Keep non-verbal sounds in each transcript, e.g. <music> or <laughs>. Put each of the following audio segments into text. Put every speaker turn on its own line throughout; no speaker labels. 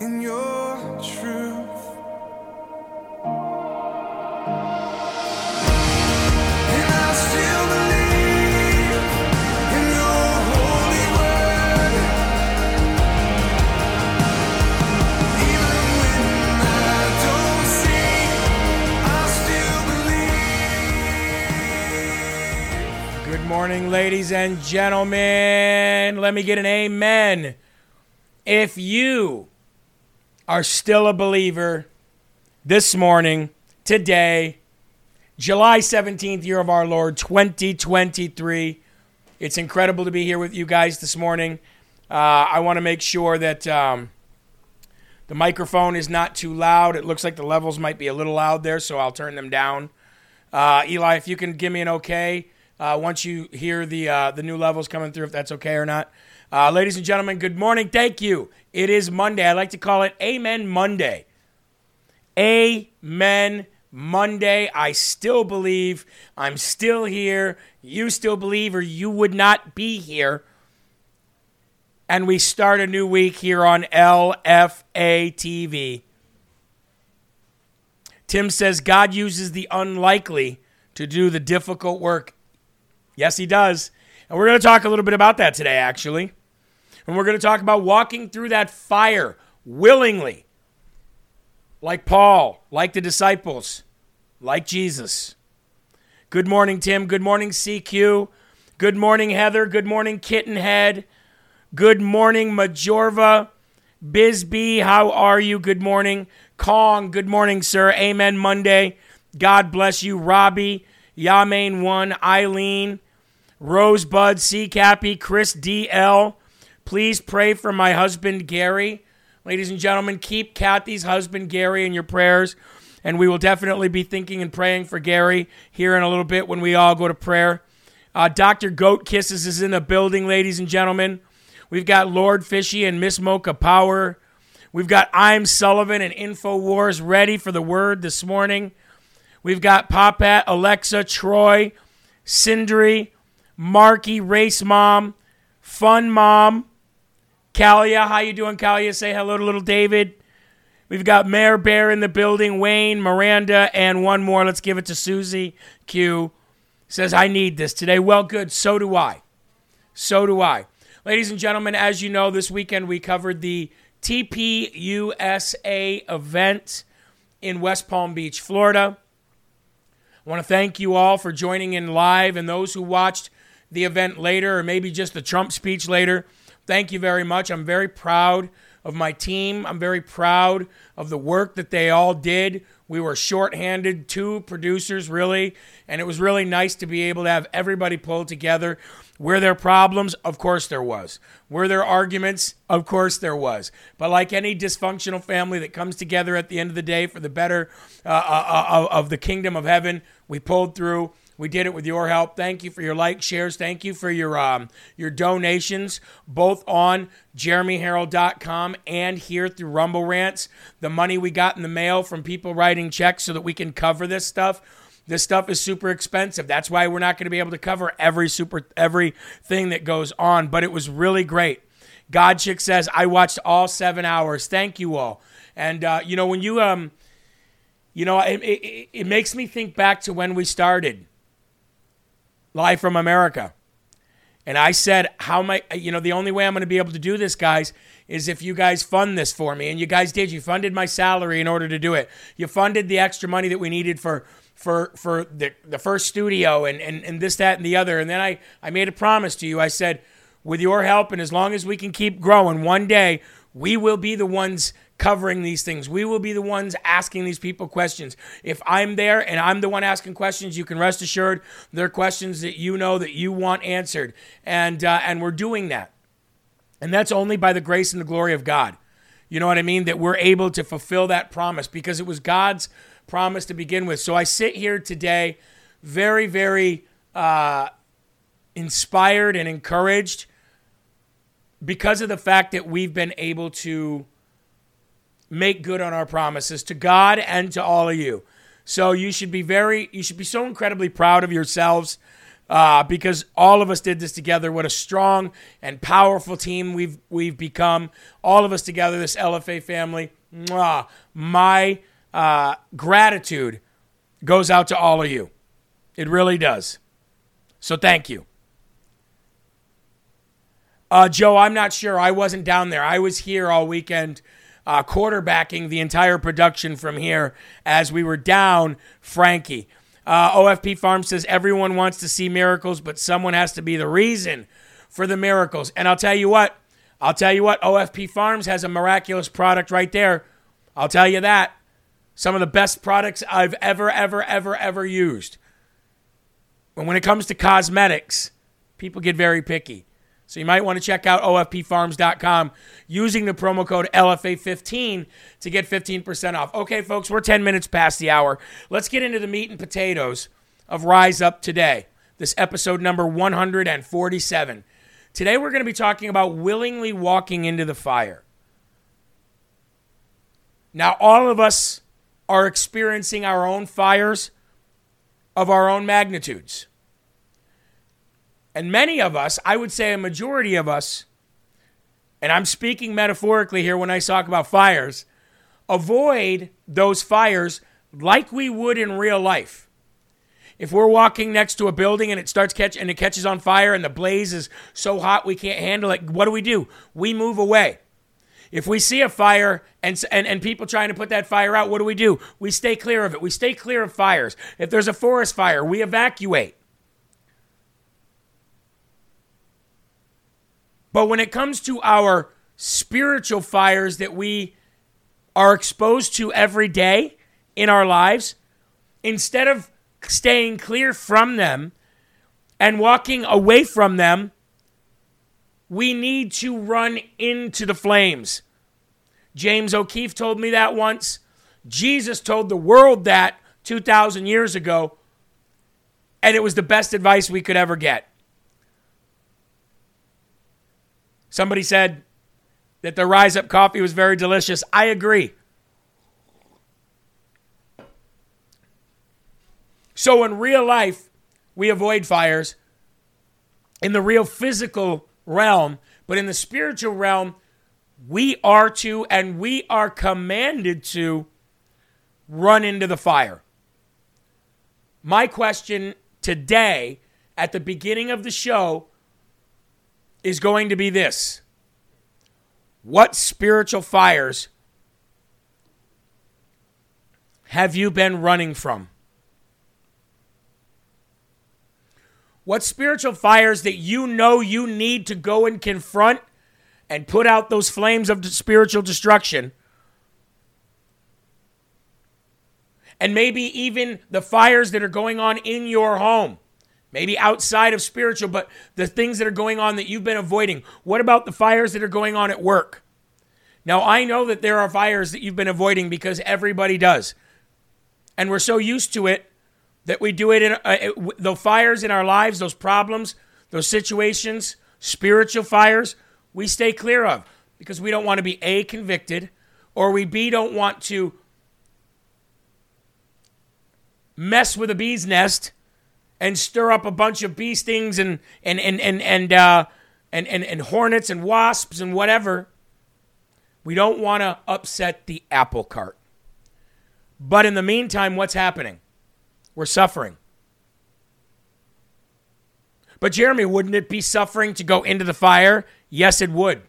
in your truth. And I still believe in your holy word. Even when I don't see, I still believe.
Good morning, ladies and gentlemen. Let me get an amen. If you are still a believer this morning, today, July 17th, year of our Lord 2023, it's incredible to be here with you guys this morning. Uh, I want to make sure that um, the microphone is not too loud. It looks like the levels might be a little loud there, so I'll turn them down. Uh, Eli, if you can give me an okay uh, once you hear the uh, the new levels coming through, if that's okay or not. Uh, ladies and gentlemen, good morning. Thank you. It is Monday. I like to call it Amen Monday. Amen Monday. I still believe. I'm still here. You still believe, or you would not be here. And we start a new week here on LFA TV. Tim says God uses the unlikely to do the difficult work. Yes, he does. And we're going to talk a little bit about that today, actually. And we're going to talk about walking through that fire willingly, like Paul, like the disciples, like Jesus. Good morning, Tim. Good morning, CQ. Good morning, Heather. Good morning, Kittenhead. Good morning, Majorva. Bisbee, how are you? Good morning. Kong, good morning, sir. Amen Monday. God bless you. Robbie, Yamain One, Eileen, Rosebud, C. Cappy, Chris DL. Please pray for my husband Gary. Ladies and gentlemen, keep Kathy's husband Gary in your prayers. And we will definitely be thinking and praying for Gary here in a little bit when we all go to prayer. Uh, Dr. Goat Kisses is in the building, ladies and gentlemen. We've got Lord Fishy and Miss Mocha Power. We've got I'm Sullivan and InfoWars ready for the word this morning. We've got Popat, Alexa, Troy, Sindri, Marky, Race Mom, Fun Mom, Kalia. How you doing, Kalia? Say hello to little David. We've got Mayor Bear in the building, Wayne, Miranda, and one more. Let's give it to Susie Q. Says, I need this today. Well, good. So do I. So do I. Ladies and gentlemen, as you know, this weekend we covered the TPUSA event in West Palm Beach, Florida. I want to thank you all for joining in live and those who watched the event later or maybe just the Trump speech later. Thank you very much. I'm very proud of my team. I'm very proud of the work that they all did. We were shorthanded, two producers really, and it was really nice to be able to have everybody pulled together. Were there problems? Of course there was. Were there arguments? Of course there was. But like any dysfunctional family that comes together at the end of the day for the better uh, uh, uh, of the kingdom of heaven, we pulled through. We did it with your help. Thank you for your likes, shares. Thank you for your um, your donations, both on JeremyHerrell.com and here through Rumble Rants. The money we got in the mail from people writing checks so that we can cover this stuff. This stuff is super expensive. That's why we're not going to be able to cover every super every thing that goes on. But it was really great. Godchick says I watched all seven hours. Thank you all. And uh, you know when you um, you know it, it, it makes me think back to when we started live from America. And I said, how am I, you know, the only way I'm going to be able to do this, guys, is if you guys fund this for me. And you guys did. You funded my salary in order to do it. You funded the extra money that we needed for for for the, the first studio and, and, and this, that, and the other. And then I, I made a promise to you. I said, with your help and as long as we can keep growing, one day we will be the ones covering these things. We will be the ones asking these people questions. If I'm there and I'm the one asking questions, you can rest assured they're questions that you know that you want answered, and uh, and we're doing that, and that's only by the grace and the glory of God. You know what I mean? That we're able to fulfill that promise because it was God's promise to begin with. So I sit here today, very very uh, inspired and encouraged because of the fact that we've been able to make good on our promises to God and to all of you. So you should be very, you should be so incredibly proud of yourselves uh, because all of us did this together. What a strong and powerful team we've we've become. All of us together, this LFA family. Mwah. My uh, gratitude goes out to all of you. It really does. So thank you. Uh, Joe, I'm not sure. I wasn't down there. I was here all weekend uh, quarterbacking the entire production from here as we were down Frankie. Uh, OFP Farm says everyone wants to see miracles, but someone has to be the reason for the miracles. And I'll tell you what, I'll tell you what, OFP Farms has a miraculous product right there. I'll tell you that. Some of the best products I've ever, ever, ever, ever used. But when it comes to cosmetics, people get very picky. So you might want to check out OFPfarms.com using the promo code LFA15 to get 15% off. Okay, folks, we're 10 minutes past the hour. Let's get into the meat and potatoes of Rise Up Today. This episode number 147. Today we're going to be talking about willingly walking into the fire. Now, all of us are experiencing our own fires of our own magnitudes. And many of us, I would say a majority of us, and I'm speaking metaphorically here when I talk about fires, avoid those fires like we would in real life. If we're walking next to a building and it starts catch and it catches on fire and the blaze is so hot we can't handle it, what do we do? We move away. If we see a fire and, and, and people trying to put that fire out, what do we do? We stay clear of it. We stay clear of fires. If there's a forest fire, we evacuate. But when it comes to our spiritual fires that we are exposed to every day in our lives, instead of staying clear from them and walking away from them, we need to run into the flames. James O'Keefe told me that once. Jesus told the world that 2,000 years ago, and it was the best advice we could ever get. Somebody said that the Rise Up coffee was very delicious. I agree. So, in real life, we avoid fires in the real physical realm, but in the spiritual realm, we are to and we are commanded to run into the fire. My question today at the beginning of the show is going to be this What spiritual fires have you been running from? What spiritual fires that you know you need to go and confront and put out those flames of spiritual destruction? And maybe even the fires that are going on in your home. Maybe outside of spiritual, but the things that are going on that you've been avoiding. What about the fires that are going on at work? Now, I know that there are fires that you've been avoiding because everybody does. And we're so used to it that we do it in uh, the fires in our lives, those problems, those situations, spiritual fires, we stay clear of because we don't want to be A, convicted, or we B, don't want to mess with a bee's nest and stir up a bunch of bee stings and and and and and uh, and, and, and hornets and wasps and whatever. We don't want to upset the apple cart. But in the meantime, what's happening? We're suffering. But Jeremy, wouldn't it be suffering to go into the fire? Yes, it would.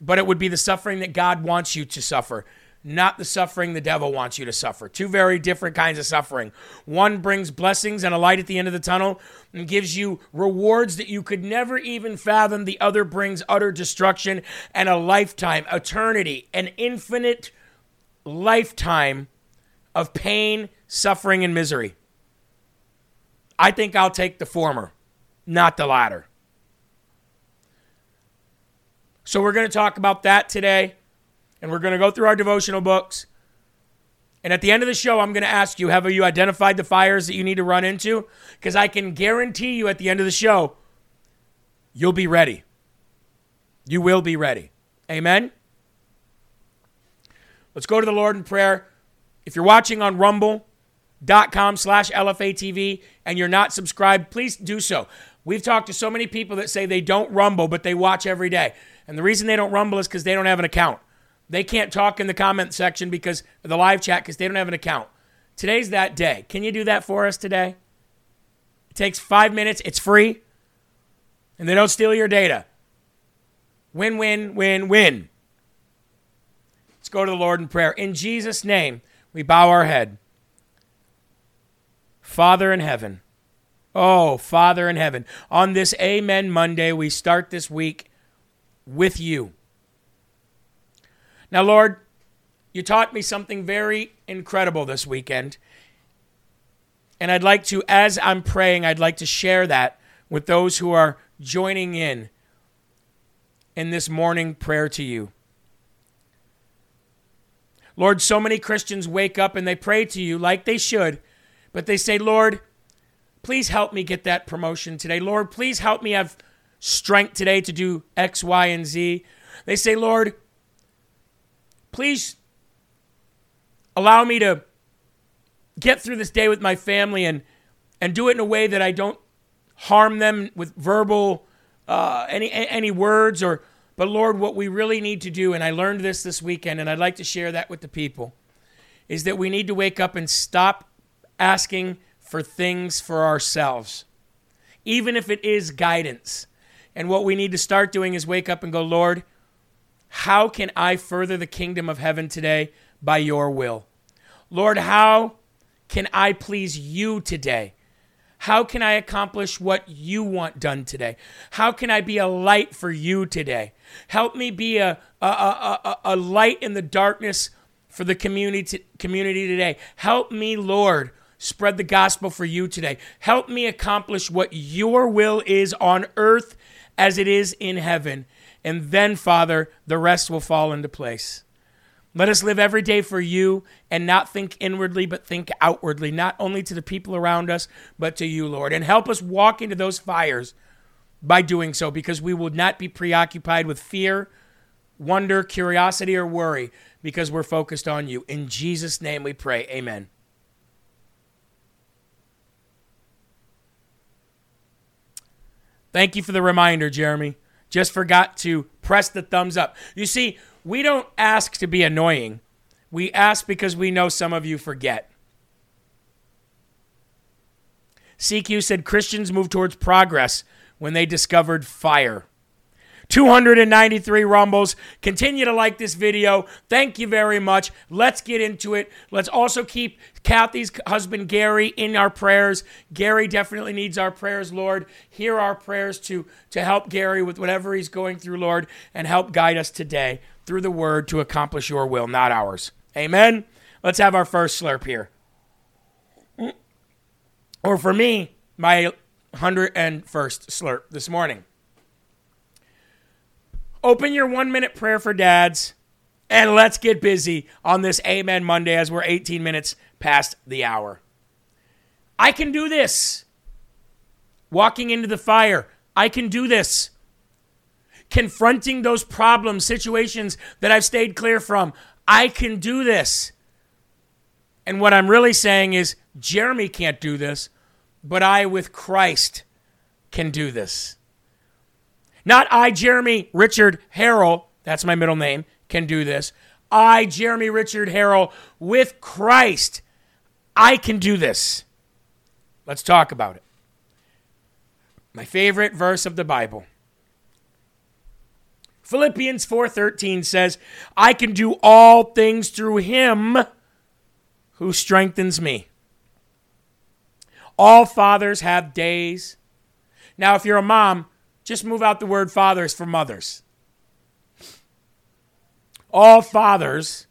But it would be the suffering that God wants you to suffer, not the suffering the devil wants you to suffer. Two very different kinds of suffering. One brings blessings and a light at the end of the tunnel and gives you rewards that you could never even fathom. The other brings utter destruction and a lifetime, eternity, an infinite lifetime of pain, suffering, and misery. I think I'll take the former, not the latter. So we're going to talk about that today, and we're going to go through our devotional books. And at the end of the show, I'm going to ask you have you identified the fires that you need to run into? Because I can guarantee you at the end of the show, you'll be ready. You will be ready. Amen? Let's go to the Lord in prayer. If you're watching on rumble.com slash LFATV and you're not subscribed, please do so. We've talked to so many people that say they don't rumble, but they watch every day. And the reason they don't rumble is because they don't have an account. They can't talk in the comment section because the live chat because they don't have an account. Today's that day. Can you do that for us today? It takes five minutes, it's free, and they don't steal your data. Win, win, win, win. Let's go to the Lord in prayer. In Jesus' name, we bow our head. Father in heaven, oh, Father in heaven, on this Amen Monday, we start this week with you. Now, Lord, you taught me something very incredible this weekend. And I'd like to, as I'm praying, I'd like to share that with those who are joining in in this morning prayer to you. Lord, so many Christians wake up and they pray to you like they should, but they say, Lord, please help me get that promotion today. Lord, please help me have strength today to do X, Y, and Z. They say, Lord, please allow me to get through this day with my family and, and do it in a way that I don't harm them with verbal uh, any any words or but Lord what we really need to do and I learned this this weekend and I'd like to share that with the people is that we need to wake up and stop asking for things for ourselves even if it is guidance. And what we need to start doing is wake up and go Lord how can I further the kingdom of heaven today by your will Lord how can I please you today how can I accomplish what you want done today? How can I be a light for you today? Help me be a, a, a, a, light in the darkness for the community, community today. Help me, Lord, spread the gospel for you today. Help me accomplish what your will is on earth as it is in heaven. And then, Father, the rest will fall into place. Let us live every day for you and not think inwardly, but think outwardly, not only to the people around us, but to you, Lord. And help us walk into those fires by doing so, because we will not be preoccupied with fear, wonder, curiosity, or worry, because we're focused on you. In Jesus' name we pray. Amen. Thank you for the reminder, Jeremy. Just forgot to press the thumbs up. You see, we don't ask to be annoying. We ask because we know some of you forget. CQ said Christians moved towards progress when they discovered fire. 293 rumbles. Continue to like this video. Thank you very much. Let's get into it. Let's also keep Kathy's husband Gary in our prayers. Gary definitely needs our prayers, Lord. Hear our prayers to to help Gary with whatever he's going through, Lord, and help guide us today through the word to accomplish your will, not ours. Amen. Let's have our first slurp here. Or for me, my 101st slurp this morning. Open your one minute prayer for dads and let's get busy on this Amen Monday as we're 18 minutes past the hour. I can do this. Walking into the fire, I can do this. Confronting those problems, situations that I've stayed clear from, I can do this. And what I'm really saying is, Jeremy can't do this, but I, with Christ, can do this. Not I, Jeremy Richard Herrell, that's my middle name, can do this. I, Jeremy Richard Herrell, with Christ, I can do this. Let's talk about it. My favorite verse of the Bible. Philippians 4:13 says, "I can do all things through him who strengthens me." All fathers have days. Now, if you're a mom, just move out the word fathers for mothers. All fathers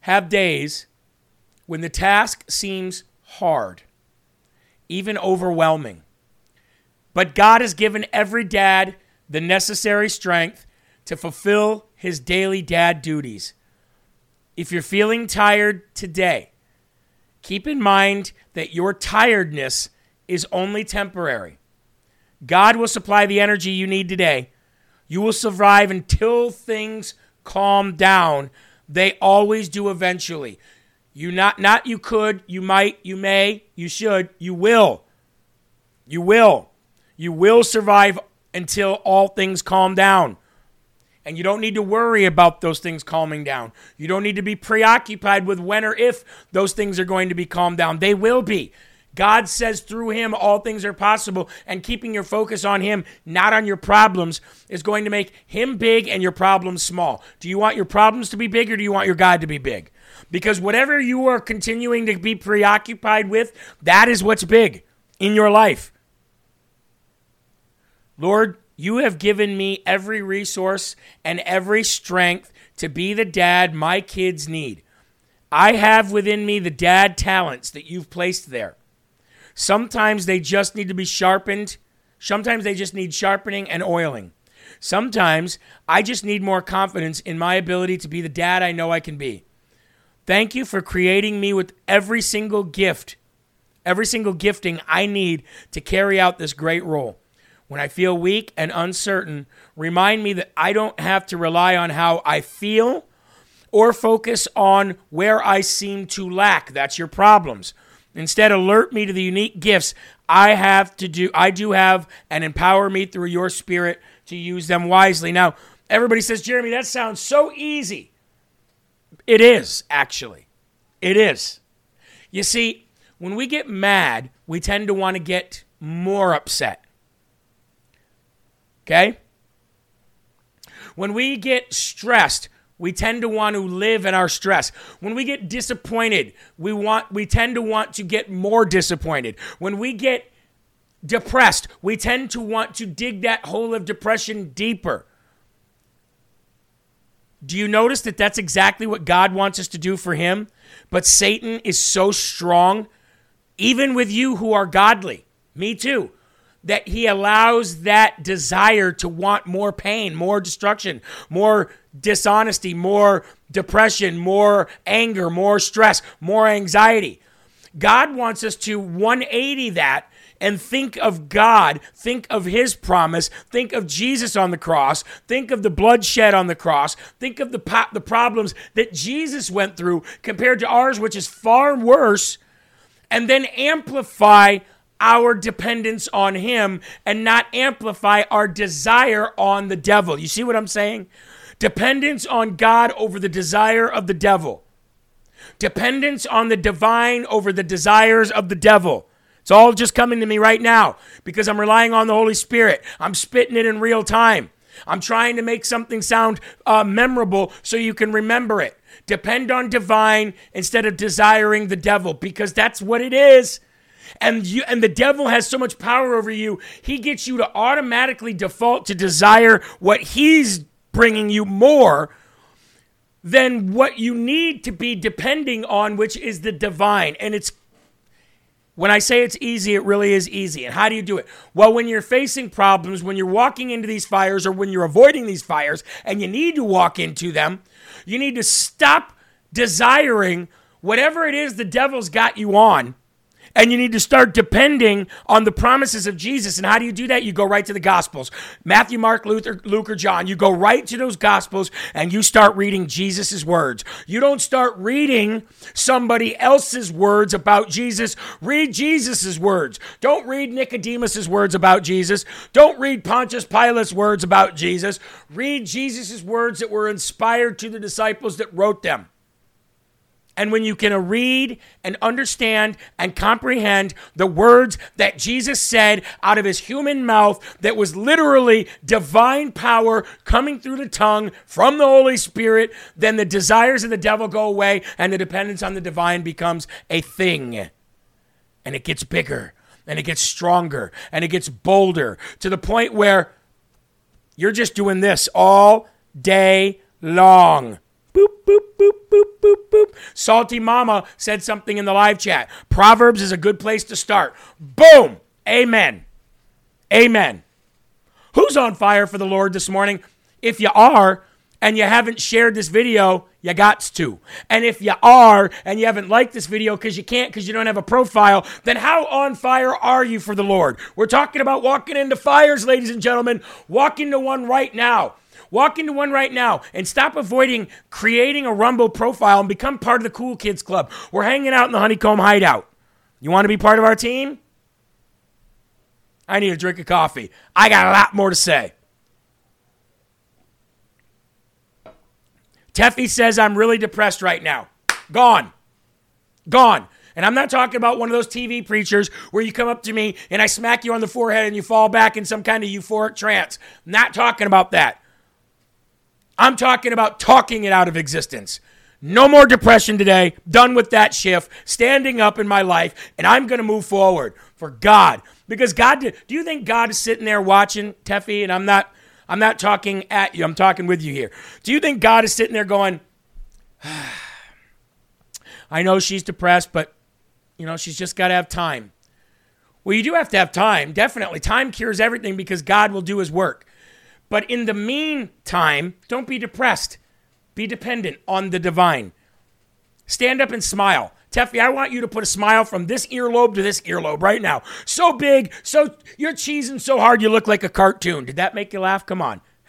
have days when the task seems hard, even overwhelming. But God has given every dad the necessary strength to fulfill his daily dad duties. If you're feeling tired today, keep in mind that your tiredness is only temporary. God will supply the energy you need today. You will survive until things calm down. They always do eventually. You not not you could, you might, you may, you should, you will. You will. You will survive until all things calm down. And you don't need to worry about those things calming down. You don't need to be preoccupied with when or if those things are going to be calmed down. They will be. God says through him all things are possible, and keeping your focus on him, not on your problems, is going to make him big and your problems small. Do you want your problems to be big or do you want your God to be big? Because whatever you are continuing to be preoccupied with, that is what's big in your life. Lord, you have given me every resource and every strength to be the dad my kids need. I have within me the dad talents that you've placed there. Sometimes they just need to be sharpened. Sometimes they just need sharpening and oiling. Sometimes I just need more confidence in my ability to be the dad I know I can be. Thank you for creating me with every single gift, every single gifting I need to carry out this great role. When I feel weak and uncertain, remind me that I don't have to rely on how I feel or focus on where I seem to lack. That's your problems. Instead, alert me to the unique gifts I have to do, I do have, and empower me through your spirit to use them wisely. Now, everybody says, Jeremy, that sounds so easy. It is, actually. It is. You see, when we get mad, we tend to want to get more upset. Okay? When we get stressed, we tend to want to live in our stress. When we get disappointed, we want we tend to want to get more disappointed. When we get depressed, we tend to want to dig that hole of depression deeper. Do you notice that that's exactly what God wants us to do for him? But Satan is so strong even with you who are godly, me too, that he allows that desire to want more pain, more destruction, more dishonesty, more depression, more anger, more stress, more anxiety. God wants us to 180 that and think of God, think of His promise, think of Jesus on the cross, think of the bloodshed on the cross, think of the, po- the problems that Jesus went through compared to ours, which is far worse, and then amplify our dependence on Him and not amplify our desire on the devil. You see what I'm saying? Dependence on God over the desire of the devil. Dependence on the divine over the desires of the devil. It's all just coming to me right now because I'm relying on the Holy Spirit. I'm spitting it in real time. I'm trying to make something sound uh, memorable so you can remember it. Depend on divine instead of desiring the devil because that's what it is. And you and the devil has so much power over you. He gets you to automatically default to desire what he's bringing you more than what you need to be depending on, which is the divine. And it's when I say it's easy, it really is easy. And how do you do it? Well, when you're facing problems, when you're walking into these fires or when you're avoiding these fires and you need to walk into them, you need to stop desiring whatever it is the devil's got you on and you need to start depending on the promises of Jesus. And how do you do that? You go right to the Gospels Matthew, Mark, Luther, Luke, or John. You go right to those Gospels and you start reading Jesus' words. You don't start reading somebody else's words about Jesus. Read Jesus' words. Don't read Nicodemus' words about Jesus. Don't read Pontius Pilate's words about Jesus. Read Jesus' words that were inspired to the disciples that wrote them. And when you can read and understand and comprehend the words that Jesus said out of his human mouth, that was literally divine power coming through the tongue from the Holy Spirit, then the desires of the devil go away and the dependence on the divine becomes a thing. And it gets bigger and it gets stronger and it gets bolder to the point where you're just doing this all day long. Boop, boop, boop, boop, boop, boop. Salty Mama said something in the live chat. Proverbs is a good place to start. Boom. Amen. Amen. Who's on fire for the Lord this morning? If you are and you haven't shared this video, you got to. And if you are and you haven't liked this video because you can't because you don't have a profile, then how on fire are you for the Lord? We're talking about walking into fires, ladies and gentlemen. Walk into one right now. Walk into one right now and stop avoiding creating a Rumble profile and become part of the Cool Kids Club. We're hanging out in the Honeycomb Hideout. You want to be part of our team? I need a drink of coffee. I got a lot more to say. Teffy says I'm really depressed right now. Gone. Gone. And I'm not talking about one of those TV preachers where you come up to me and I smack you on the forehead and you fall back in some kind of euphoric trance. not talking about that. I'm talking about talking it out of existence. No more depression today. Done with that shift. Standing up in my life, and I'm going to move forward for God. Because God, do you think God is sitting there watching Teffy? And I'm not, I'm not talking at you. I'm talking with you here. Do you think God is sitting there going, <sighs> I know she's depressed, but you know she's just got to have time. Well, you do have to have time. Definitely, time cures everything because God will do His work. But in the meantime, don't be depressed. Be dependent on the divine. Stand up and smile. Teffy, I want you to put a smile from this earlobe to this earlobe right now. So big, so you're cheesing so hard you look like a cartoon. Did that make you laugh? Come on. <laughs>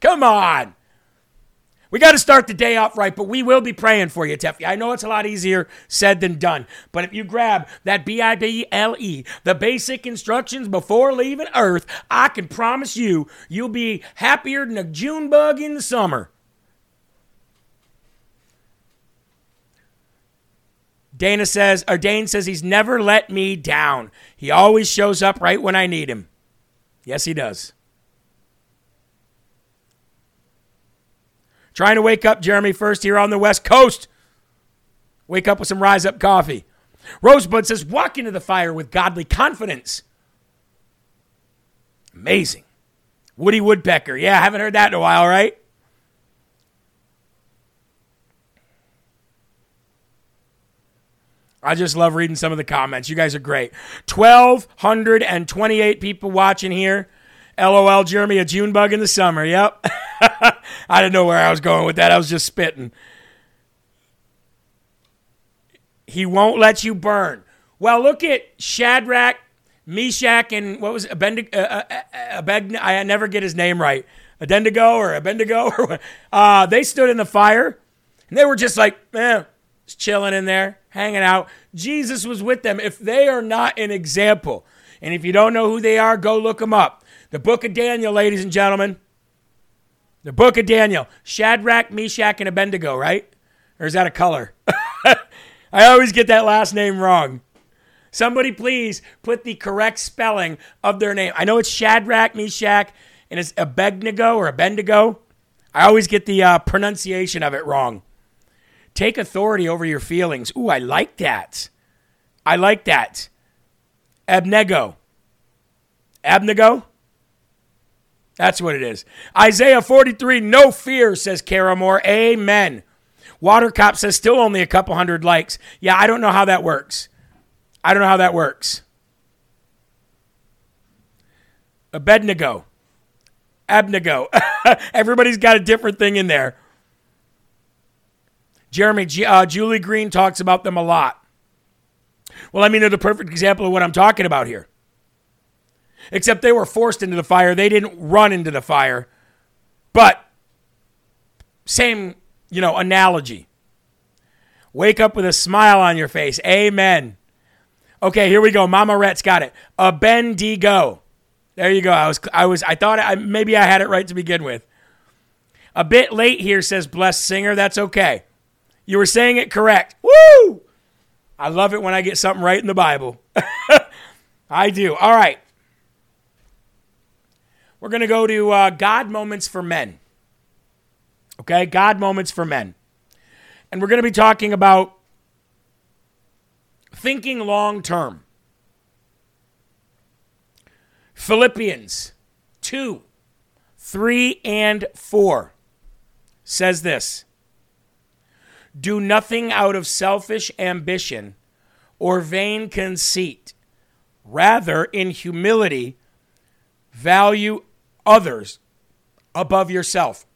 Come on. We got to start the day off right, but we will be praying for you, Teffy. I know it's a lot easier said than done, but if you grab that B I B L E, the basic instructions before leaving Earth, I can promise you, you'll be happier than a June bug in the summer. Dana says, or Dane says, he's never let me down. He always shows up right when I need him. Yes, he does. Trying to wake up Jeremy first here on the West Coast. Wake up with some Rise Up coffee. Rosebud says, walk into the fire with godly confidence. Amazing. Woody Woodpecker. Yeah, I haven't heard that in a while, right? I just love reading some of the comments. You guys are great. 1,228 people watching here. LOL, Jeremy, a June bug in the summer. Yep. <laughs> I didn't know where I was going with that. I was just spitting. He won't let you burn. Well, look at Shadrach, Meshach, and what was it? Abednego, uh, uh, uh, I never get his name right. Abendigo or Abendigo <laughs> or what? Uh, they stood in the fire and they were just like, eh, just chilling in there, hanging out. Jesus was with them. If they are not an example, and if you don't know who they are, go look them up. The book of Daniel, ladies and gentlemen. The book of Daniel. Shadrach, Meshach, and Abednego, right? Or is that a color? <laughs> I always get that last name wrong. Somebody please put the correct spelling of their name. I know it's Shadrach, Meshach, and it's Abednego or Abednego. I always get the uh, pronunciation of it wrong. Take authority over your feelings. Ooh, I like that. I like that. Abnego. Abnego? That's what it is. Isaiah 43, no fear, says Kara. Amen. Watercop says still only a couple hundred likes. Yeah, I don't know how that works. I don't know how that works. Abednego. Abnego. <laughs> Everybody's got a different thing in there. Jeremy, uh, Julie Green talks about them a lot. Well, I mean, they're the perfect example of what I'm talking about here. Except they were forced into the fire. They didn't run into the fire. But same, you know, analogy. Wake up with a smile on your face. Amen. Okay, here we go. Mama Rhett's got it. A Bendigo. There you go. I was, I was, I thought I, maybe I had it right to begin with. A bit late here, says Blessed Singer. That's okay. You were saying it correct. Woo! I love it when I get something right in the Bible. <laughs> I do. All right. We're going to go to uh, God moments for men. Okay? God moments for men. And we're going to be talking about thinking long term. Philippians 2, 3, and 4 says this Do nothing out of selfish ambition or vain conceit. Rather, in humility, value others above yourself.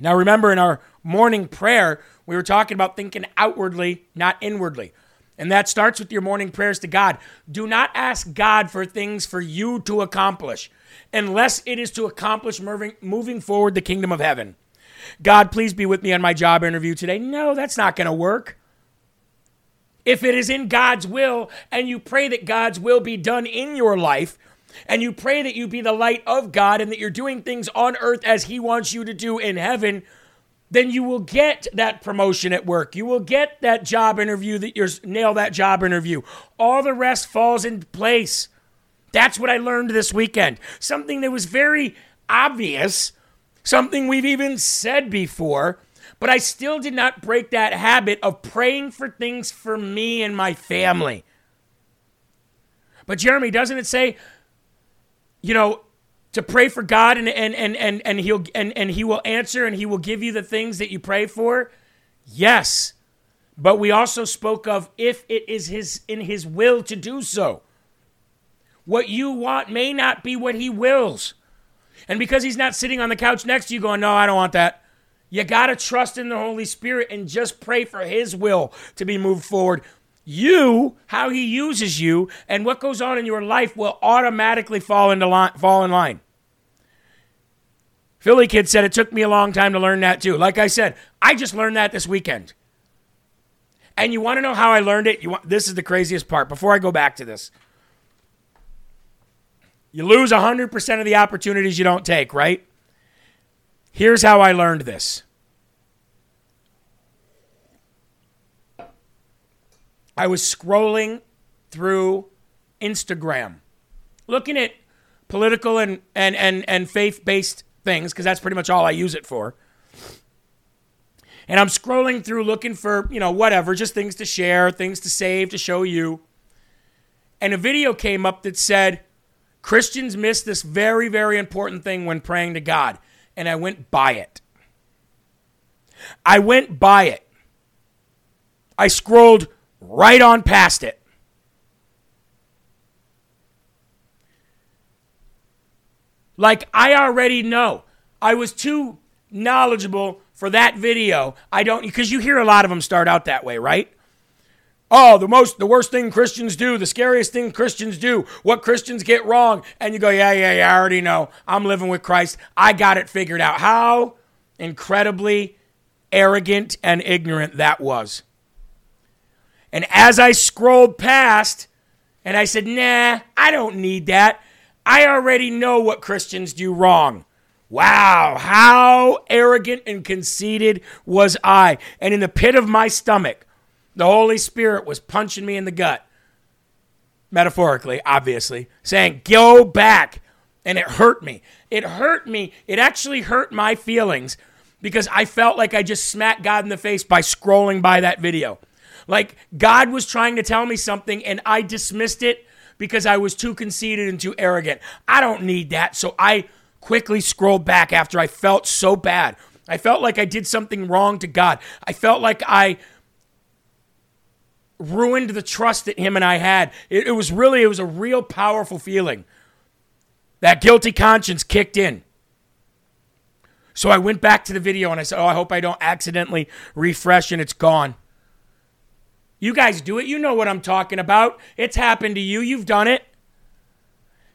Now, remember in our morning prayer, we were talking about thinking outwardly, not inwardly. And that starts with your morning prayers to God. Do not ask God for things for you to accomplish unless it is to accomplish moving, forward the kingdom of heaven. God, please be with me on my job interview today. No, that's not going to work. If it is in God's will and you pray that God's will be done in your life, and you pray that you be the light of God and that you're doing things on earth as He wants you to do in heaven, then you will get that promotion at work. You will get that job interview that you're nail that job interview. All the rest falls into place. That's what I learned this weekend. Something that was very obvious, something we've even said before, but I still did not break that habit of praying for things for me and my family. But Jeremy, doesn't it say, you know, to pray for God and and and and, and he'll and, and he will answer and he will give you the things that you pray for? Yes. But we also spoke of if it is his in his will to do so. What you want may not be what he wills. And because he's not sitting on the couch next to you going, "No, I don't want that." You got to trust in the Holy Spirit and just pray for his will to be moved forward you, how he uses you, and what goes on in your life will automatically fall into line, fall in line. Philly kid said it took me a long time to learn that too. Like I said, I just learned that this weekend. And you want to know how I learned it? You want, this is the craziest part. Before I go back to this, you lose 100% of the opportunities you don't take, right? Here's how I learned this. I was scrolling through Instagram, looking at political and, and, and, and faith based things, because that's pretty much all I use it for. And I'm scrolling through looking for, you know, whatever, just things to share, things to save, to show you. And a video came up that said, Christians miss this very, very important thing when praying to God. And I went by it. I went by it. I scrolled right on past it. Like I already know. I was too knowledgeable for that video. I don't because you hear a lot of them start out that way, right? Oh, the most the worst thing Christians do, the scariest thing Christians do, what Christians get wrong, and you go, "Yeah, yeah, yeah, I already know. I'm living with Christ. I got it figured out." How incredibly arrogant and ignorant that was. And as I scrolled past and I said, nah, I don't need that. I already know what Christians do wrong. Wow, how arrogant and conceited was I. And in the pit of my stomach, the Holy Spirit was punching me in the gut. Metaphorically, obviously, saying, Go back. And it hurt me. It hurt me. It actually hurt my feelings because I felt like I just smacked God in the face by scrolling by that video. Like God was trying to tell me something and I dismissed it because I was too conceited and too arrogant. I don't need that. So I quickly scrolled back after I felt so bad. I felt like I did something wrong to God. I felt like I ruined the trust that him and I had. It, it was really, it was a real powerful feeling. That guilty conscience kicked in. So I went back to the video and I said, Oh, I hope I don't accidentally refresh and it's gone. You guys do it. You know what I'm talking about. It's happened to you. You've done it.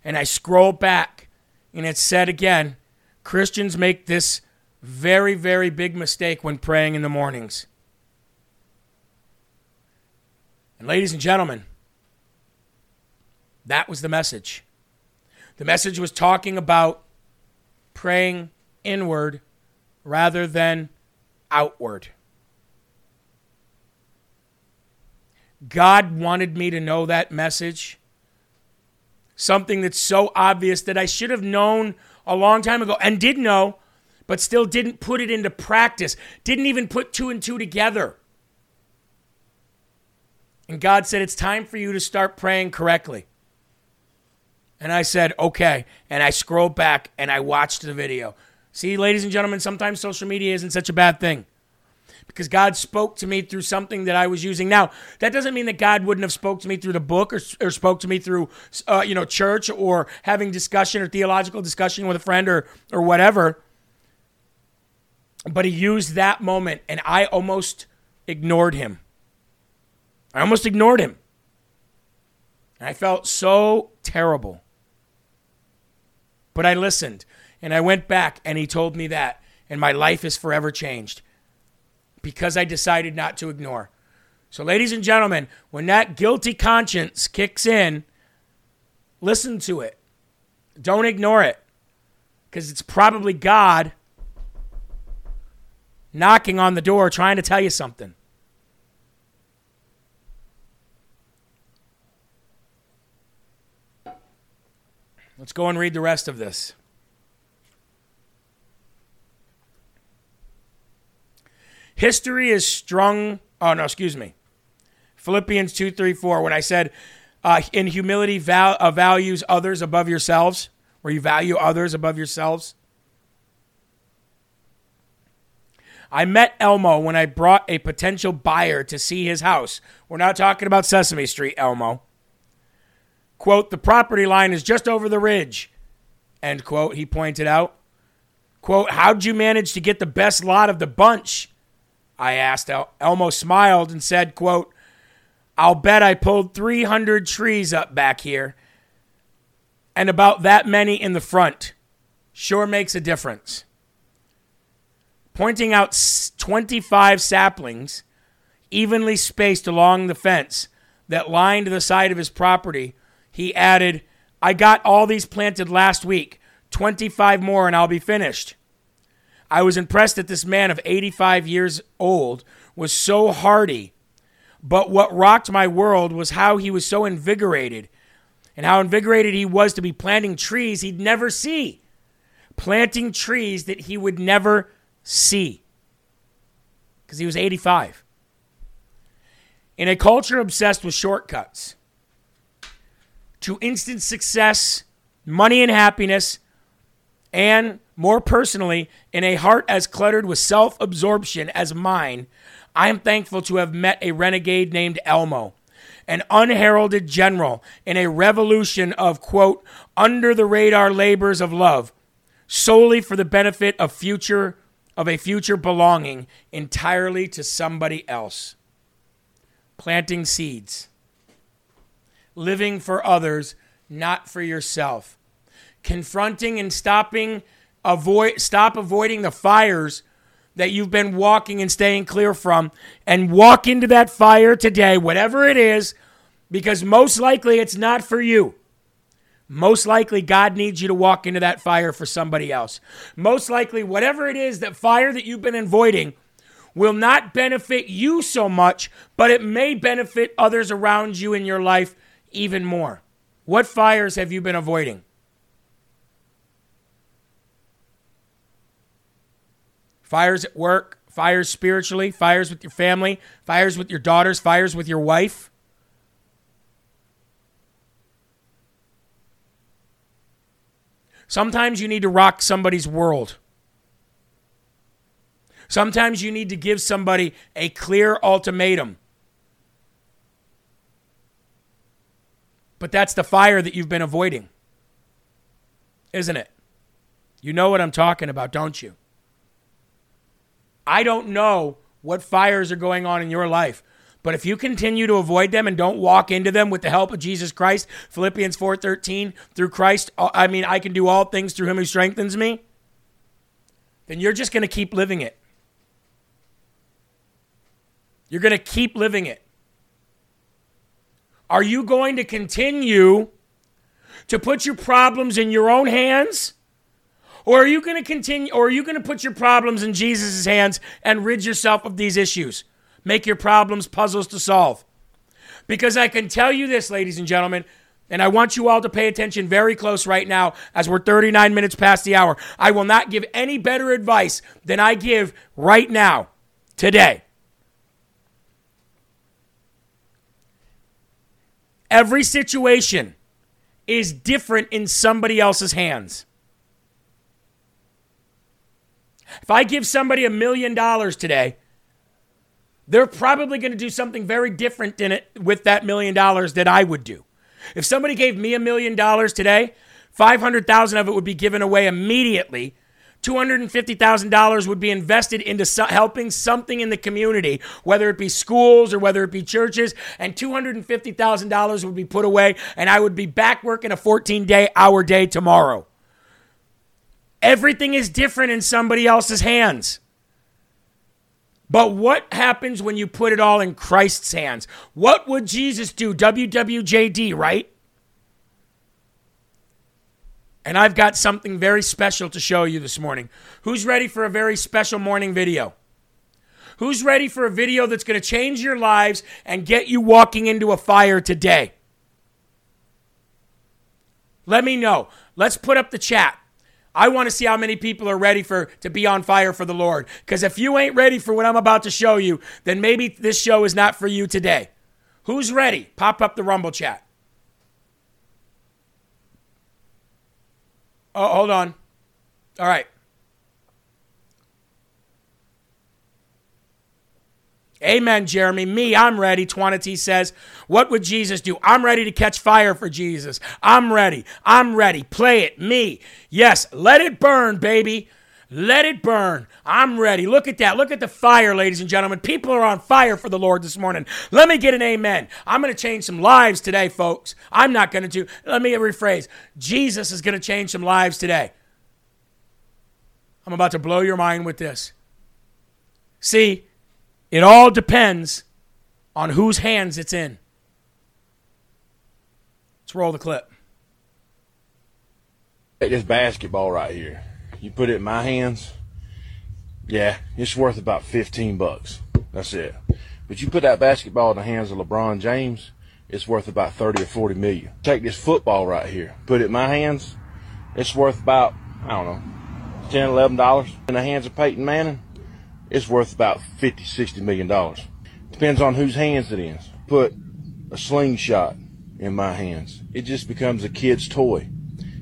And I scroll back and it said again Christians make this very, very big mistake when praying in the mornings. And ladies and gentlemen, that was the message. The message was talking about praying inward rather than outward. God wanted me to know that message. Something that's so obvious that I should have known a long time ago and did know, but still didn't put it into practice, didn't even put two and two together. And God said, It's time for you to start praying correctly. And I said, Okay. And I scrolled back and I watched the video. See, ladies and gentlemen, sometimes social media isn't such a bad thing because God spoke to me through something that I was using. Now, that doesn't mean that God wouldn't have spoke to me through the book or, or spoke to me through, uh, you know, church or having discussion or theological discussion with a friend or or whatever. But he used that moment, and I almost ignored him. I almost ignored him. And I felt so terrible. But I listened, and I went back, and he told me that, and my life is forever changed because I decided not to ignore. So, ladies and gentlemen, when that guilty conscience kicks in, listen to it. Don't ignore it because it's probably God knocking on the door trying to tell you something. Let's go and read the rest of this. History is strung. Oh, no, excuse me. Philippians 2, 3, 4. When I said, uh, in humility, val- uh, values others above yourselves, where you value others above yourselves. I met Elmo when I brought a potential buyer to see his house. We're not talking about Sesame Street, Elmo. Quote, the property line is just over the ridge. End quote, he pointed out. Quote, how'd you manage to get the best lot of the bunch? I asked. El- Elmo smiled and said, quote, I'll bet I pulled 300 trees up back here and about that many in the front. Sure makes a difference. Pointing out 25 saplings evenly spaced along the fence that lined the side of his property, he added, I got all these planted last week. 25 more and I'll be finished. I was impressed that this man of 85 years old was so hardy. But what rocked my world was how he was so invigorated and how invigorated he was to be planting trees he'd never see. Planting trees that he would never see. Because he was 85. In a culture obsessed with shortcuts to instant success, money, and happiness, and more personally, in a heart as cluttered with self absorption as mine, I am thankful to have met a renegade named Elmo, an unheralded general in a revolution of, quote, under the radar labors of love, solely for the benefit of future of a future belonging entirely to somebody else. Planting seeds. Living for others, not for yourself. Confronting and stopping avoid stop avoiding the fires that you've been walking and staying clear from and walk into that fire today, whatever it is, because most likely it's not for you. Most likely, God needs you to walk into that fire for somebody else. Most likely, whatever it is, that fire that you've been avoiding will not benefit you so much, but it may benefit others around you in your life even more. What fires have you been avoiding? Fires at work, fires spiritually, fires with your family, fires with your daughters, fires with your wife. Sometimes you need to rock somebody's world. Sometimes you need to give somebody a clear ultimatum. But that's the fire that you've been avoiding, isn't it? You know what I'm talking about, don't you? I don't know what fires are going on in your life. But if you continue to avoid them and don't walk into them with the help of Jesus Christ, Philippians 4:13, through Christ, uh, I mean, I can do all things through him who strengthens me, then you're just going to keep living it. You're going to keep living it. Are you going to continue to put your problems in your own hands? Or are you going to continue or are you going to put your problems in Jesus' hands and rid yourself of these issues? Make your problems puzzles to solve. Because I can tell you this, ladies and gentlemen, and I want you all to pay attention very close right now as we're 39 minutes past the hour. I will not give any better advice than I give right now, today. Every situation is different in somebody else's hands. If I give somebody a million dollars today, they're probably going to do something very different in it with that million dollars that I would do. If somebody gave me a million dollars today, 500,000 of it would be given away immediately. $250,000 would be invested into so- helping something in the community, whether it be schools or whether it be churches, and $250,000 would be put away, and I would be back working a 14 day hour day tomorrow. Everything is different in somebody else's hands. But what happens when you put it all in Christ's hands? What would Jesus do? WWJD, right? And I've got something very special to show you this morning. Who's ready for a very special morning video? Who's ready for a video that's going to change your lives and get you walking into a fire today? Let me know. Let's put up the chat. I want to see how many people are ready for to be on fire for the Lord. Because if you ain't ready for what I'm about to show you, then maybe this show is not for you today. Who's ready? Pop up the Rumble chat. Oh, hold on. All right. Amen, Jeremy. Me, I'm ready. Twanity says, What would Jesus do? I'm ready to catch fire for Jesus. I'm ready. I'm ready. Play it. Me. Yes, let it burn, baby. Let it burn. I'm ready. Look at that. Look at the fire, ladies and gentlemen. People are on fire for the Lord this morning. Let me get an amen. I'm going to change some lives today, folks. I'm not going to do, let me rephrase. Jesus is going to change some lives today. I'm about to blow your mind with this. See, it all depends on whose hands it's in. Let's roll the clip.
Take this basketball right here. You put it in my hands. Yeah, it's worth about 15 bucks. That's it. But you put that basketball in the hands of LeBron James, it's worth about 30 or 40 million. Take this football right here. Put it in my hands. It's worth about, I don't know, 10, 11 dollars. In the hands of Peyton Manning, it's worth about 50, 60 million dollars. Depends on whose hands it is. Put a slingshot in my hands. It just becomes a kid's toy.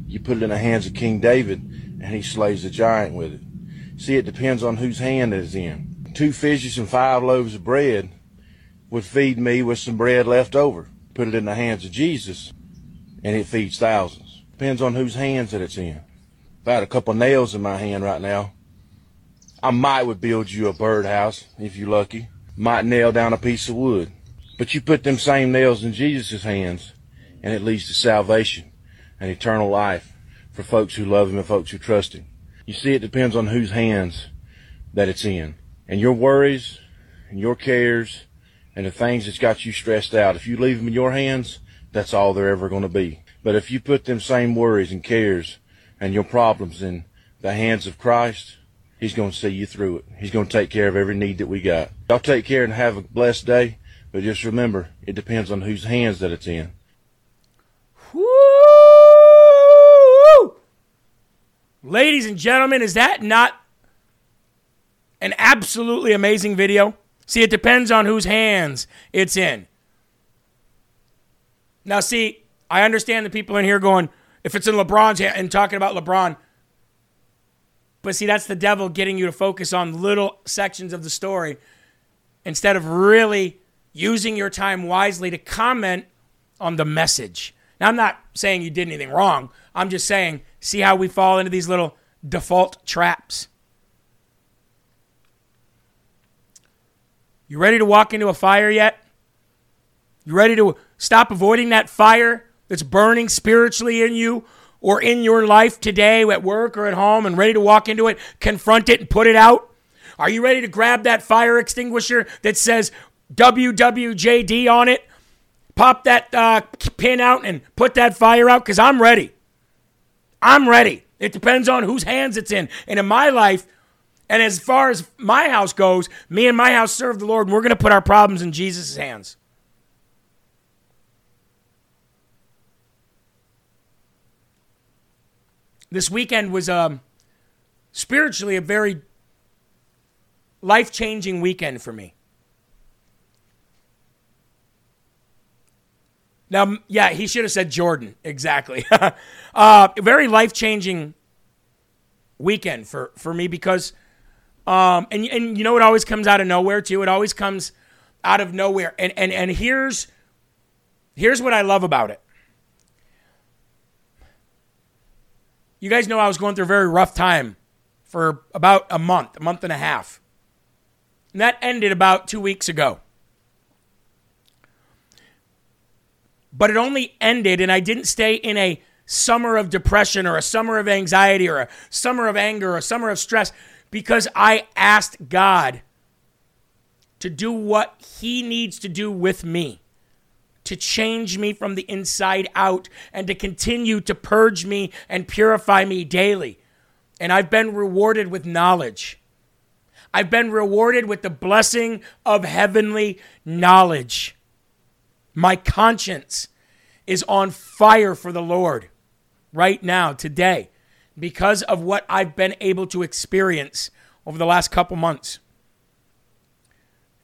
You put it in the hands of King David and he slays the giant with it. See, it depends on whose hand it is in. two fishes and five loaves of bread would feed me with some bread left over. Put it in the hands of Jesus, and it feeds thousands. Depends on whose hands that it's in. If I had a couple nails in my hand right now, I might would build you a birdhouse if you're lucky. Might nail down a piece of wood. But you put them same nails in Jesus' hands, and it leads to salvation and eternal life for folks who love Him and folks who trust Him. You see, it depends on whose hands that it's in. And your worries and your cares and the things that's got you stressed out, if you leave them in your hands, that's all they're ever going to be. But if you put them same worries and cares and your problems in the hands of Christ, He's going to see you through it. He's going to take care of every need that we got. Y'all take care and have a blessed day. But just remember, it depends on whose hands that it's in.
Woo! Ladies and gentlemen, is that not an absolutely amazing video? See, it depends on whose hands it's in. Now, see, I understand the people in here going, if it's in LeBron's hand and talking about LeBron. But see, that's the devil getting you to focus on little sections of the story instead of really using your time wisely to comment on the message. Now, I'm not saying you did anything wrong. I'm just saying, see how we fall into these little default traps. You ready to walk into a fire yet? You ready to stop avoiding that fire that's burning spiritually in you or in your life today at work or at home and ready to walk into it, confront it, and put it out? Are you ready to grab that fire extinguisher that says WWJD on it? Pop that uh, pin out and put that fire out because I'm ready. I'm ready. It depends on whose hands it's in. And in my life, and as far as my house goes, me and my house serve the Lord, and we're going to put our problems in Jesus' hands. This weekend was um, spiritually a very life changing weekend for me. Now, yeah, he should have said Jordan. Exactly. <laughs> uh, very life changing weekend for, for me because, um, and, and you know, it always comes out of nowhere too. It always comes out of nowhere. And, and, and here's, here's what I love about it. You guys know I was going through a very rough time for about a month, a month and a half. And that ended about two weeks ago. But it only ended, and I didn't stay in a summer of depression or a summer of anxiety or a summer of anger or a summer of stress because I asked God to do what He needs to do with me to change me from the inside out and to continue to purge me and purify me daily. And I've been rewarded with knowledge. I've been rewarded with the blessing of heavenly knowledge. My conscience is on fire for the Lord right now, today, because of what I've been able to experience over the last couple months.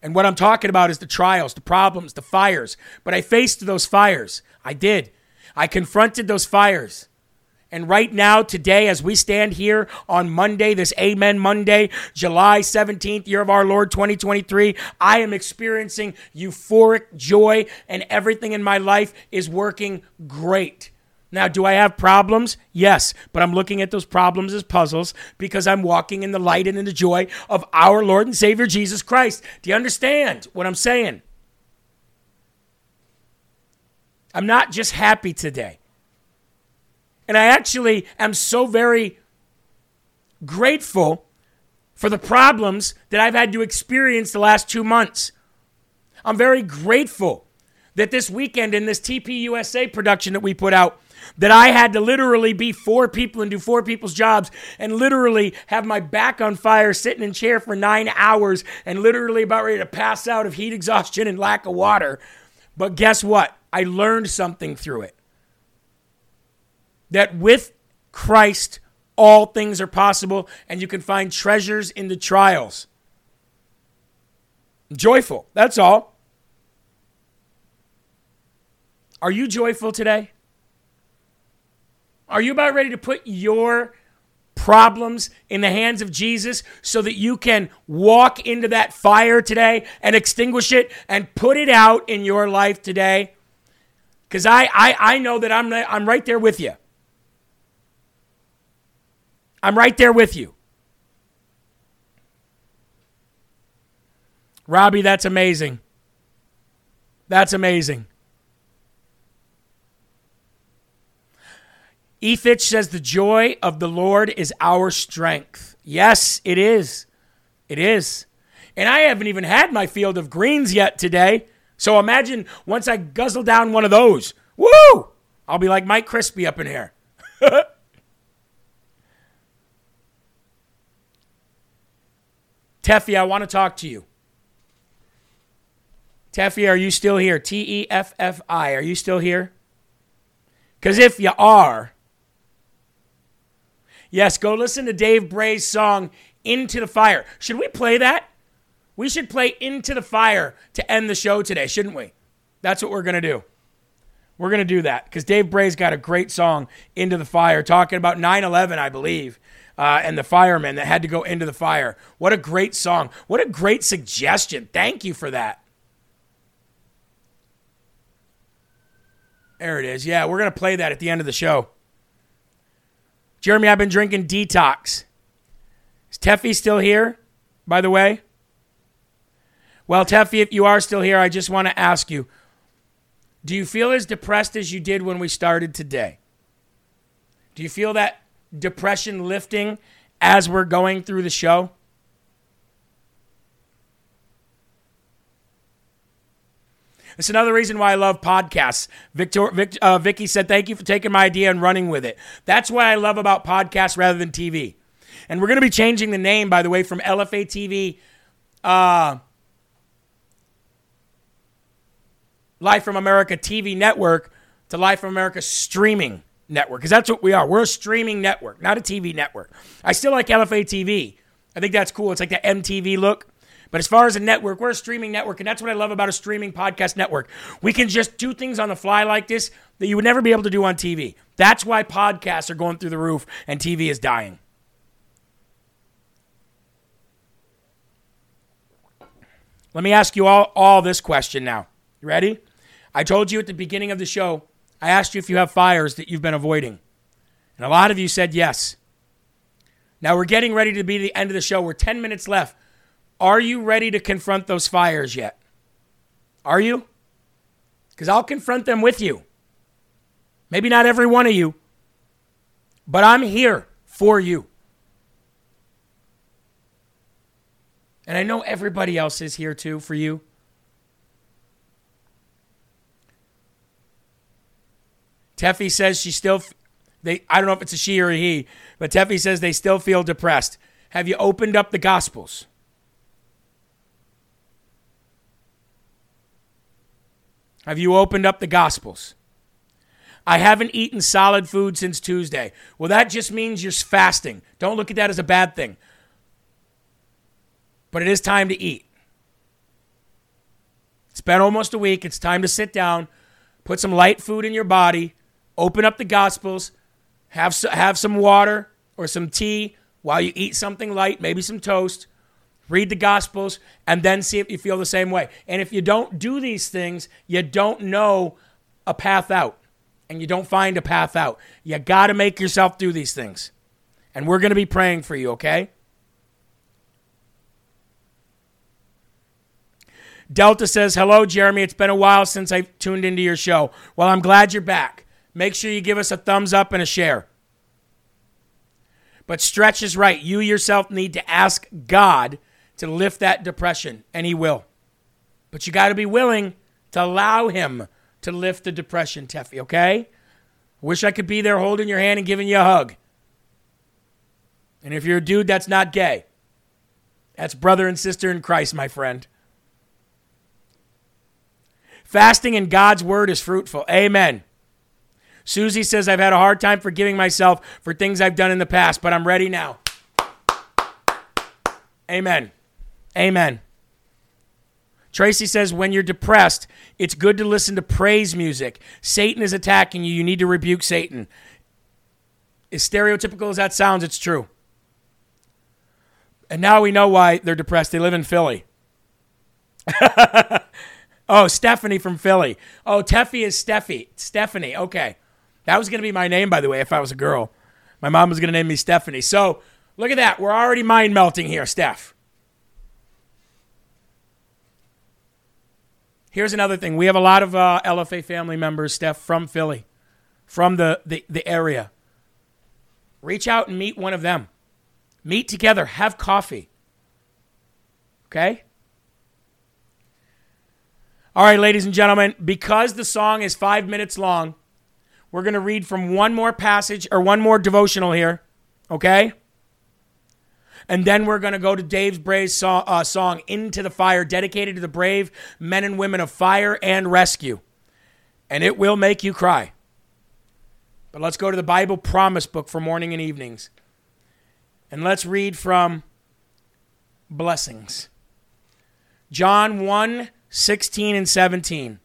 And what I'm talking about is the trials, the problems, the fires. But I faced those fires. I did. I confronted those fires. And right now, today, as we stand here on Monday, this Amen Monday, July 17th, year of our Lord 2023, I am experiencing euphoric joy and everything in my life is working great. Now, do I have problems? Yes, but I'm looking at those problems as puzzles because I'm walking in the light and in the joy of our Lord and Savior Jesus Christ. Do you understand what I'm saying? I'm not just happy today. And I actually am so very grateful for the problems that I've had to experience the last two months. I'm very grateful that this weekend in this TPUSA production that we put out, that I had to literally be four people and do four people's jobs and literally have my back on fire sitting in chair for nine hours and literally about ready to pass out of heat exhaustion and lack of water. But guess what? I learned something through it. That with Christ, all things are possible and you can find treasures in the trials. Joyful, that's all. Are you joyful today? Are you about ready to put your problems in the hands of Jesus so that you can walk into that fire today and extinguish it and put it out in your life today? Because I, I, I know that I'm, I'm right there with you. I'm right there with you. Robbie, that's amazing. That's amazing. Ethich says the joy of the Lord is our strength. Yes, it is. It is. And I haven't even had my field of greens yet today. So imagine once I guzzle down one of those. Woo! I'll be like Mike Crispy up in here. <laughs> Teffy, I want to talk to you. Teffy, are you still here? T E F F I. Are you still here? Because if you are, yes, go listen to Dave Bray's song, Into the Fire. Should we play that? We should play Into the Fire to end the show today, shouldn't we? That's what we're going to do. We're going to do that because Dave Bray's got a great song, Into the Fire, talking about 9 11, I believe, uh, and the firemen that had to go into the fire. What a great song. What a great suggestion. Thank you for that. There it is. Yeah, we're going to play that at the end of the show. Jeremy, I've been drinking detox. Is Teffy still here, by the way? Well, Teffy, if you are still here, I just want to ask you do you feel as depressed as you did when we started today? Do you feel that depression lifting as we're going through the show? It's another reason why I love podcasts. Victor, Vic, uh, Vicky said, "Thank you for taking my idea and running with it." That's what I love about podcasts rather than TV. And we're going to be changing the name, by the way, from LFA TV, uh, Live from America TV network, to Live from America streaming network, because that's what we are. We're a streaming network, not a TV network. I still like LFA TV. I think that's cool. It's like the MTV look. But as far as a network, we're a streaming network, and that's what I love about a streaming podcast network. We can just do things on the fly like this that you would never be able to do on TV. That's why podcasts are going through the roof and TV is dying. Let me ask you all, all this question now. You ready? I told you at the beginning of the show, I asked you if you have fires that you've been avoiding. And a lot of you said yes. Now we're getting ready to be the end of the show. We're 10 minutes left. Are you ready to confront those fires yet? Are you? Because I'll confront them with you. Maybe not every one of you, but I'm here for you. And I know everybody else is here too for you. Teffy says she still, they, I don't know if it's a she or a he, but Teffy says they still feel depressed. Have you opened up the Gospels? Have you opened up the Gospels? I haven't eaten solid food since Tuesday. Well, that just means you're fasting. Don't look at that as a bad thing. But it is time to eat. It's been almost a week. It's time to sit down, put some light food in your body, open up the Gospels, have, have some water or some tea while you eat something light, maybe some toast read the gospels and then see if you feel the same way. And if you don't do these things you don't know a path out. And you don't find a path out. You got to make yourself do these things. And we're going to be praying for you okay? Delta says hello jeremy. It's been a while since i tuned into your show. Well i'm glad you're back. Make sure you give us a thumbs up and a share. But stretch is right. You yourself need to ask god to lift that depression, and He will. But you got to be willing to allow Him to lift the depression, Teffy, okay? Wish I could be there holding your hand and giving you a hug. And if you're a dude that's not gay, that's brother and sister in Christ, my friend. Fasting in God's word is fruitful. Amen. Susie says, I've had a hard time forgiving myself for things I've done in the past, but I'm ready now. Amen. Amen. Tracy says, when you're depressed, it's good to listen to praise music. Satan is attacking you. You need to rebuke Satan. As stereotypical as that sounds, it's true. And now we know why they're depressed. They live in Philly. <laughs> oh, Stephanie from Philly. Oh, Teffy is Steffi. Stephanie. Okay. That was going to be my name, by the way, if I was a girl. My mom was going to name me Stephanie. So look at that. We're already mind melting here, Steph. Here's another thing. We have a lot of uh, LFA family members, Steph, from Philly, from the, the, the area. Reach out and meet one of them. Meet together, have coffee. Okay? All right, ladies and gentlemen, because the song is five minutes long, we're going to read from one more passage or one more devotional here. Okay? And then we're going to go to Dave's Bray's song, uh, song, Into the Fire, dedicated to the brave men and women of fire and rescue. And it will make you cry. But let's go to the Bible promise book for morning and evenings. And let's read from blessings. John 1 16 and 17.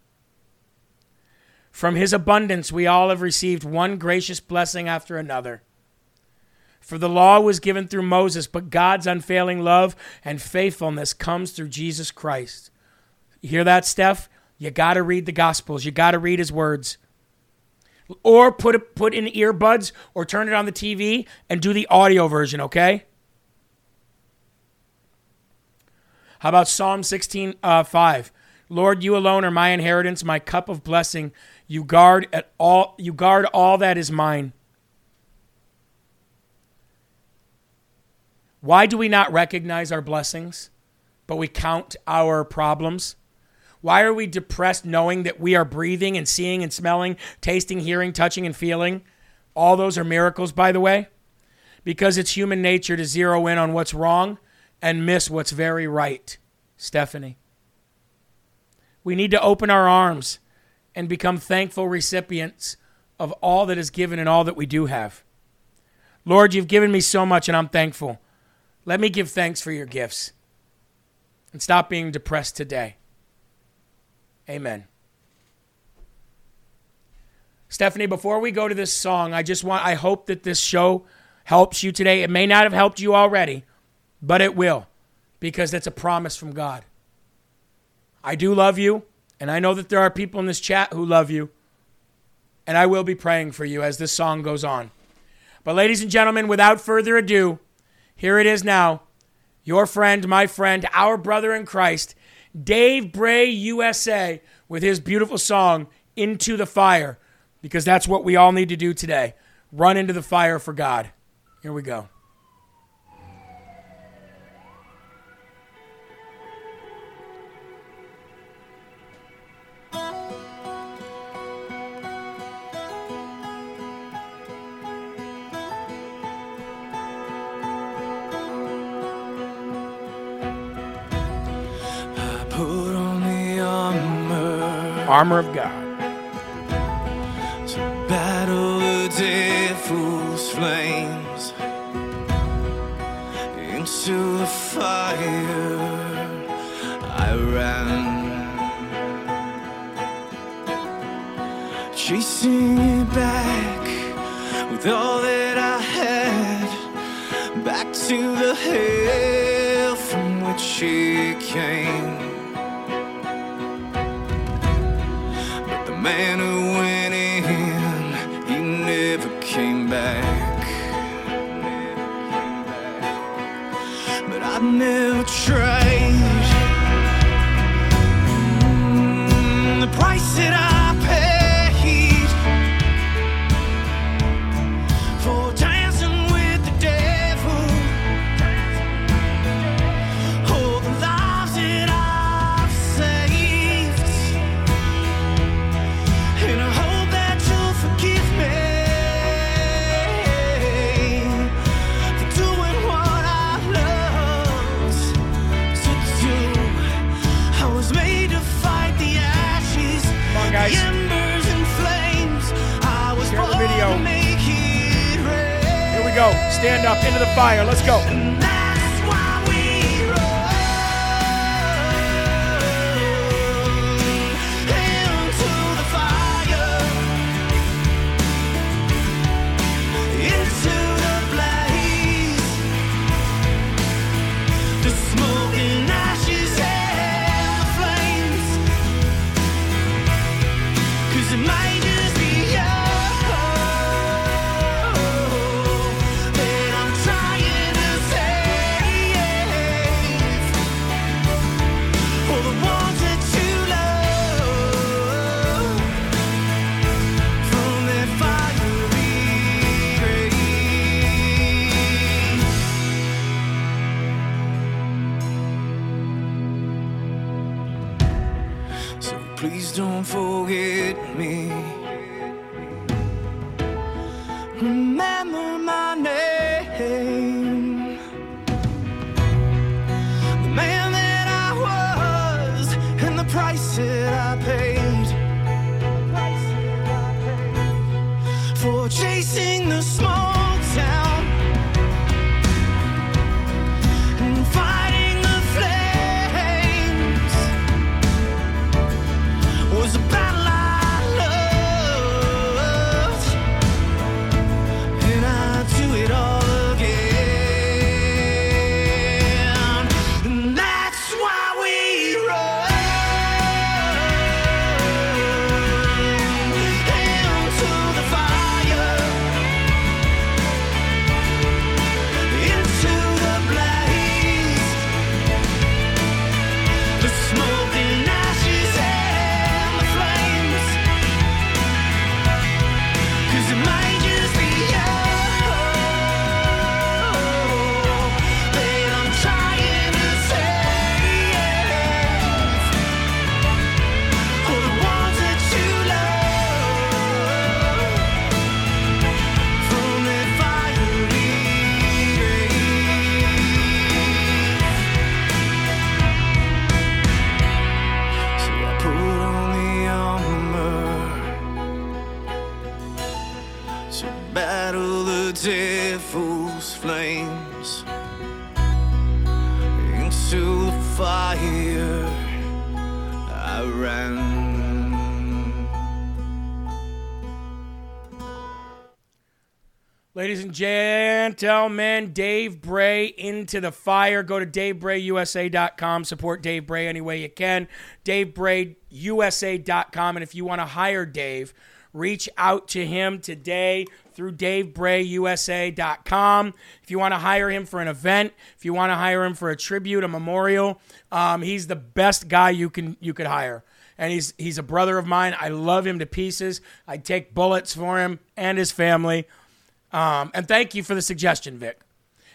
From his abundance, we all have received one gracious blessing after another. For the law was given through Moses, but God's unfailing love and faithfulness comes through Jesus Christ. You hear that, Steph? You got to read the Gospels. You got to read his words. Or put it, put in earbuds or turn it on the TV and do the audio version, okay? How about Psalm 16, uh, 5? Lord, you alone are my inheritance, my cup of blessing. You guard at all you guard all that is mine. Why do we not recognize our blessings, but we count our problems? Why are we depressed knowing that we are breathing and seeing and smelling, tasting, hearing, touching, and feeling? All those are miracles, by the way, because it's human nature to zero in on what's wrong and miss what's very right. Stephanie. We need to open our arms and become thankful recipients of all that is given and all that we do have. Lord, you've given me so much and I'm thankful. Let me give thanks for your gifts and stop being depressed today. Amen. Stephanie, before we go to this song, I just want, I hope that this show helps you today. It may not have helped you already, but it will because that's a promise from God. I do love you, and I know that there are people in this chat who love you, and I will be praying for you as this song goes on. But, ladies and gentlemen, without further ado, here it is now. Your friend, my friend, our brother in Christ, Dave Bray USA, with his beautiful song, Into the Fire, because that's what we all need to do today. Run into the fire for God. Here we go.
Armor
of God.
to battle the devil's flames. Into the fire I ran, chasing
Stand up into the fire. Let's go. Gentlemen, Dave Bray into the fire. Go to DaveBrayUSA.com. Support Dave Bray any way you can. DaveBrayUSA.com. And if you want to hire Dave, reach out to him today through DaveBrayUSA.com. If you want to hire him for an event, if you want to hire him for a tribute, a memorial, um, he's the best guy you can you could hire and he's he's a brother of mine. I love him to pieces. I take bullets for him and his family. Um, and thank you for the suggestion, Vic.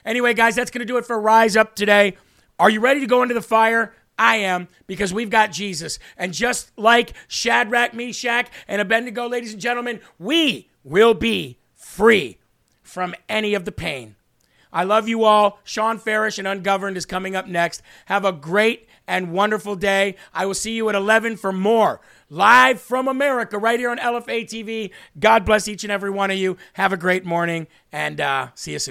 Anyway, guys, that's going to do it for Rise Up today. Are you ready to go into the fire? I am, because we've got Jesus. And just like Shadrach, Meshach, and Abednego, ladies and gentlemen, we will be free from any of the pain. I love you all. Shawn Farash and Ungoverned is coming up next. Have a great and wonderful day. I will see you at 11 for more live from America right here on LFA TV. God bless each and every one of you. Have a great morning and uh, see you soon.